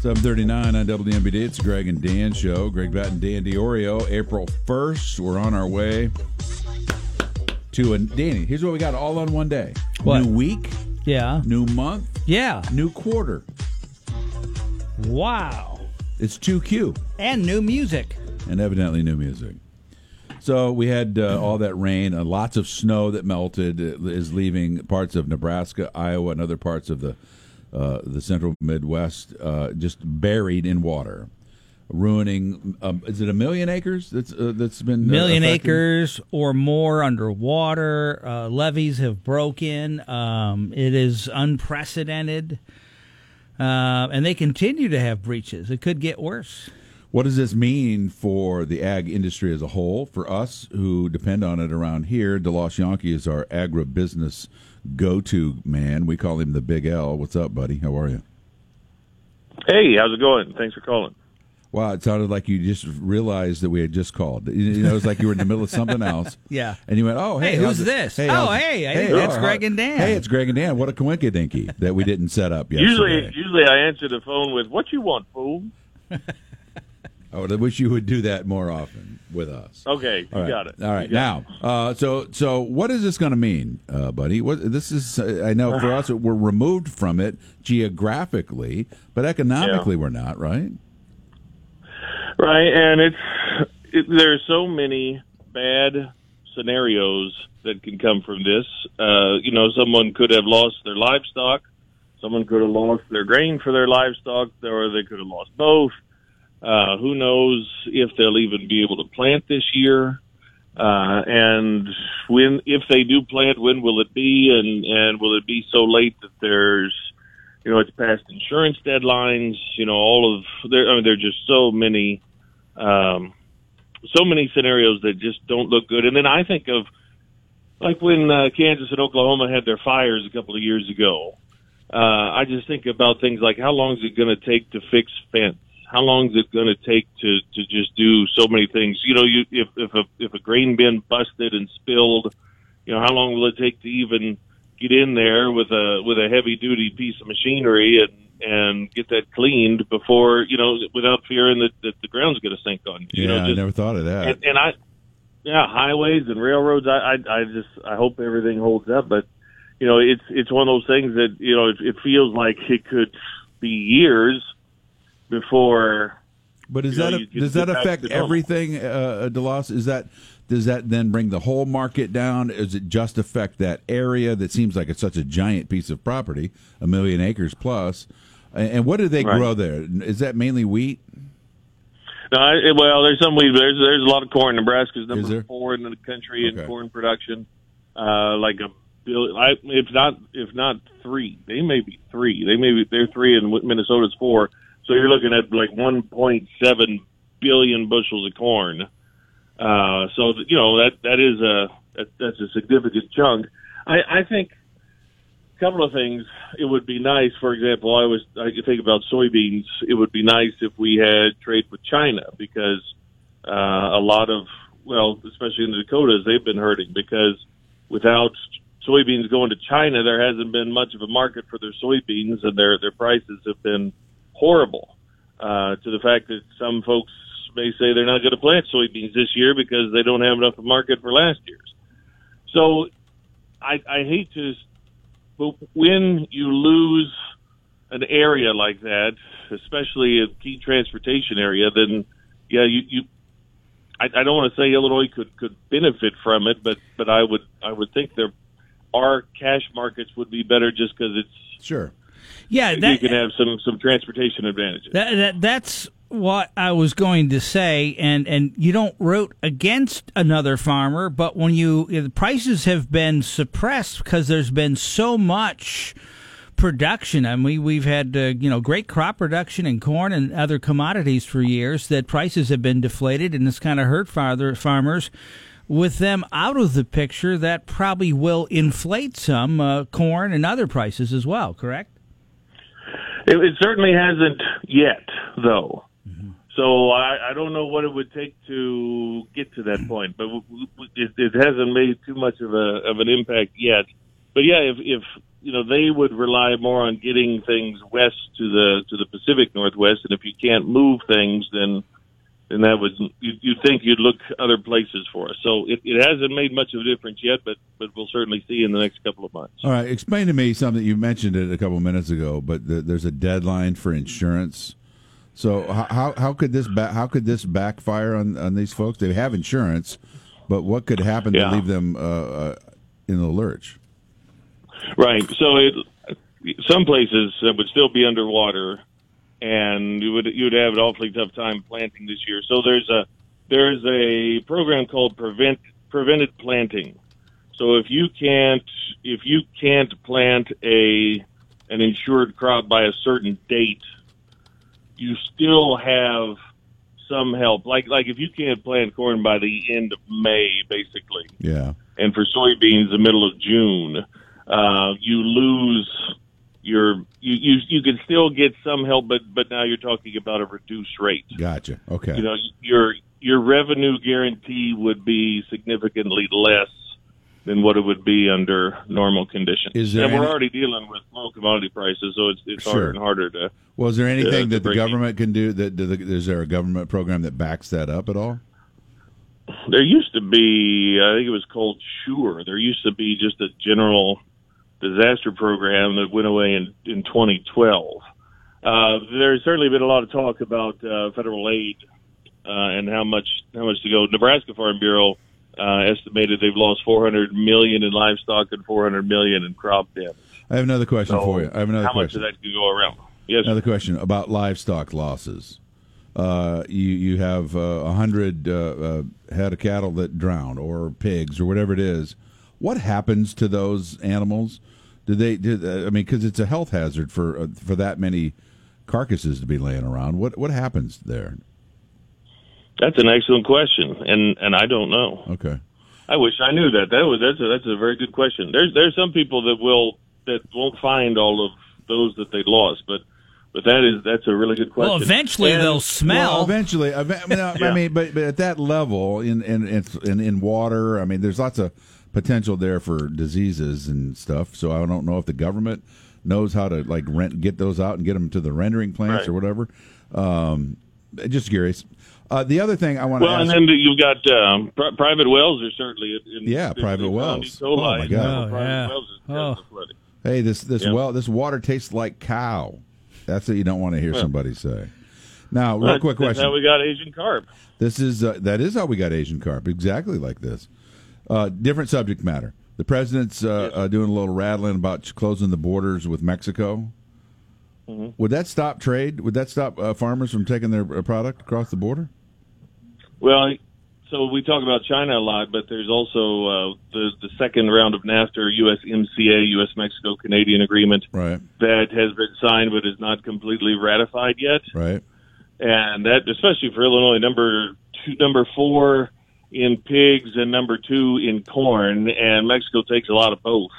739 on WMBD. It's Greg and Dan show. Greg Batten, Dan Diorio. April 1st. We're on our way to a Danny. Here's what we got all on one day. What? New week, Yeah. new month, Yeah. new quarter. Wow. It's 2Q And new music. and evidently new music. So we had uh, all that rain, uh, lots of snow that melted uh, is leaving parts of Nebraska, Iowa, and other parts of the uh, the central Midwest uh, just buried in water, ruining. Um, is it a million acres that's uh, that's been uh, Million affected? acres or more underwater. Uh, levees have broken. Um, it is unprecedented. Uh, and they continue to have breaches. It could get worse. What does this mean for the ag industry as a whole? For us who depend on it around here, DeLoss Jahnke is our agribusiness go-to man. We call him the Big L. What's up, buddy? How are you? Hey, how's it going? Thanks for calling. Wow, it sounded like you just realized that we had just called. You you know, it was like you were in the middle of something else. Yeah. And you went, oh, hey, Hey, who's it- this? Oh, how's- hey, I think that's oh, Greg and Dan. Hey, it's Greg and Dan. What a coinkydinky that we didn't set up yesterday. Usually, usually I answer the phone with "What you want, fool?" I would wish you would do that more often with us. Okay, you All right. got it. All right. Now, uh, so so what is this going to mean, uh, buddy? What this is? Uh, I know for us, we're removed from it geographically, but economically, we're not, right? right, and it's it, there's so many bad scenarios that can come from this. Uh, you know, someone could have lost their livestock. Someone could have lost their grain for their livestock, or they could have lost both. Uh, who knows if they'll even be able to plant this year? Uh, and when, if they do plant, when will it be? And, and will it be so late that there's, you know, it's past insurance deadlines, you know, all of there, I mean, there are just so many, um, so many scenarios that just don't look good. And then I think of like when uh, Kansas and Oklahoma had their fires a couple of years ago. Uh, I just think about things like how long is it going to take to fix fence? How long is it going to take to to just do so many things? You know, you if if a if a grain bin busted and spilled, you know, how long will it take to even get in there with a with a heavy duty piece of machinery and and get that cleaned before you know without fearing that, that the ground's going to sink on you. Yeah, you know, I never thought of that. and, and I, yeah, highways and railroads. I, I, I just, I hope everything holds up. But you know, it's it's one of those things that you know, it, it feels like it could be years before. But does you know, that does that affect everything, uh, DeLoss? Is that does that then bring the whole market down? Does it just affect that area that seems like it's such a giant piece of property, a million acres plus? And, what do they Right. grow there? Is that mainly wheat? No, I, well, there's some wheat. There's there's a lot of corn. Nebraska's Is number four in the country Okay. in corn production. Uh, like a if not if not three, they may be three. They may be they're three, and Minnesota's four. So you're looking at like 1.7 billion bushels of corn. Uh, so you know that that is a that, that's a significant chunk. I, I think a couple of things. It would be nice, for example, I was I could think about soybeans. It would be nice if we had trade with China because uh, a lot of well, especially in the Dakotas, they've been hurting because without soybeans going to China, there hasn't been much of a market for their soybeans, and their their prices have been horrible. Uh, to the fact that some folks may say they're not going to plant soybeans this year because they don't have enough market for last year's. So I, I hate to, but when you lose an area like that, especially a key transportation area, then yeah, you, you I, I don't want to say Illinois could could benefit from it, but but I would I would think there our cash markets would be better just because it's Sure. Yeah, you can have some some transportation advantages. That, that that's what I was going to say, and and you don't root against another farmer, but when you the prices have been suppressed because there's been so much production. I mean, we've had uh, you know great crop production in corn and other commodities for years. That prices have been deflated, and it's kind of hurt farther farmers. With them out of the picture, that probably will inflate some uh, corn and other prices as well. Correct? It, it certainly hasn't yet, though. Mm-hmm. So I, I don't know what it would take to get to that mm-hmm. point, but it, it hasn't made too much of a of an impact yet. But yeah, if if you know they would rely more on getting things west to the to the Pacific Northwest, and if you can't move things, then then that would you you think you'd look other places for us. So it, it hasn't made much of a difference yet, but but we'll certainly see in the next couple of months. All right, explain to me something you mentioned it a couple of minutes ago, but the, there's a deadline for insurance. So how how, how could this ba- how could this backfire on, on these folks? They have insurance, but what could happen Yeah. to leave them uh, uh, in the lurch? Right. So it some places uh, would still be underwater, and you would you would have an awfully tough time planting this year. So there's a there's a program called prevent prevented planting. So if you can't if you can't plant a an insured crop by a certain date, you still have some help. Like like if you can't plant corn by the end of May, basically, Yeah, and for soybeans the middle of June, uh, you lose your you, you you can still get some help, but but now you're talking about a reduced rate. gotcha. Okay, You know your your revenue guarantee would be significantly less than what it would be under normal conditions. Is there and we're already dealing with low commodity prices, so it's it's Sure. harder and harder to. well, is there anything to that the bring- government can do? That do the, is there a government program that backs that up at all? There used to be, I think it was called Sure. There used to be just a general disaster program that went away in in 2012. Uh, there's certainly been a lot of talk about uh, federal aid uh, and how much how much to go. Nebraska Farm Bureau uh, estimated they've lost 400 million in livestock and 400 million in crop damage. I have another question So for you. I have another how question. much of that could go around? Yes. Another question about livestock losses. Uh, you you have uh, a hundred uh, uh, head of cattle that drown, or pigs, or whatever it is. What happens to those animals? Do they? Do, uh, I mean, because it's a health hazard for uh, for that many carcasses to be laying around. What what happens there? That's an excellent question, and and I don't know. Okay, I wish I knew that. That was that's a, that's a very good question. There's there's some people that will that won't find all of those that they lost, but but that is that's a really good question. Well, eventually And- they'll smell. Well, eventually, I mean, I mean, I mean, but but at that level, in in in in water, I mean, there's lots of potential there for diseases and stuff. So I don't know if the government knows how to like rent get those out and get them to the rendering plants Right. or whatever. Um, just curious. Uh, the other thing I want to Well, ask. and then you've got um, pri- private wells are certainly in, Yeah, in private the wells. Oh, my God. several Oh, private yeah. wells is Oh. of flooding. hey, this this Yeah. well, this water tastes like cow. That's what you don't want to hear Yeah. somebody say. Now, real That's- quick that's question. How we got Asian carp. This is uh, that is how we got Asian carp, exactly like this. Uh, different subject matter. The president's uh, uh, doing a little rattling about closing the borders with Mexico. Mm-hmm. Would that stop trade? Would that stop uh, farmers from taking their uh, product across the border? Well, so we talk about China a lot, but there's also uh, the the second round of NAFTA, USMCA, U.S. Mexico Canadian agreement Right, that has been signed but is not completely ratified yet. right. and that especially for Illinois, number two, number four in pigs and number two in corn, and Mexico takes a lot of both.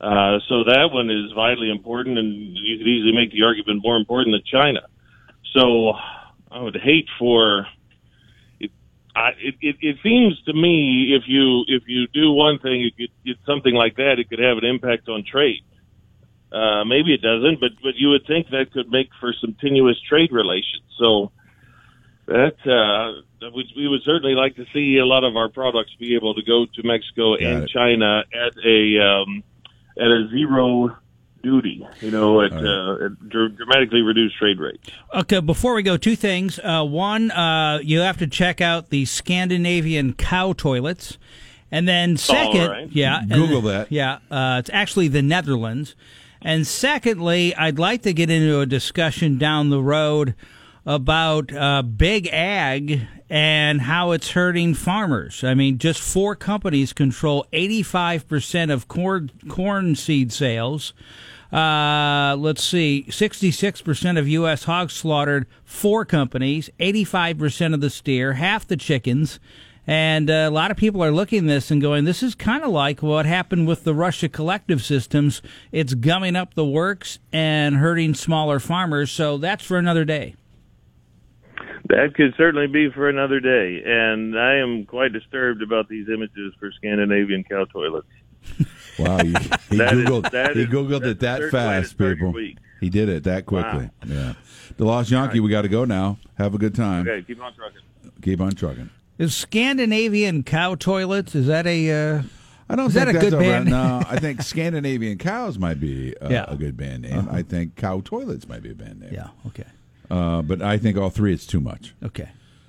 Uh, so that one is vitally important, and you could easily make the argument more important than China. So I would hate for it. I, it, it, it seems to me if you if you do one thing, it could, it's something like that. It could have an impact on trade. Uh, maybe it doesn't, but but you would think that could make for some tenuous trade relations. So that uh, that would, we would certainly like to see a lot of our products be able to go to Mexico Got and it. China at a um, at a zero duty. You know, at, All right. uh, at dramatically reduced trade rates. Okay, before we go, two things. Uh, one, uh, you have to check out the Scandinavian cow toilets. And then second, right. yeah, and- Google that. Yeah, uh, it's actually the Netherlands. And secondly, I'd like to get into a discussion down the road about uh, big ag and how it's hurting farmers. I mean, just four companies control 85% of corn, corn seed sales. Uh, let's see, 66% of U.S. hogs slaughtered, four companies, 85% of the steer, half the chickens. And uh, a lot of people are looking at this and going, this is kind of like what happened with the Russia collective systems. It's gumming up the works and hurting smaller farmers. So that's for another day. That could certainly be for another day, and I am quite disturbed about these images for Scandinavian cow toilets. Wow, he, he That is- googled that he is- googled it that the third way to fast, people. He did it that quickly. Yeah, DeLoss Jahnke. We got to go now. Have a good time. Okay, keep on trucking. Keep on trucking. Is Scandinavian cow toilets? Is that a? Uh, I don't Is think that a that's good over- band? No, I think Scandinavian cows might be uh, Yeah. Uh-huh. a good band name. I think cow toilets might be a band name. yeah. Okay. Uh, but I think all three it's too much. Okay.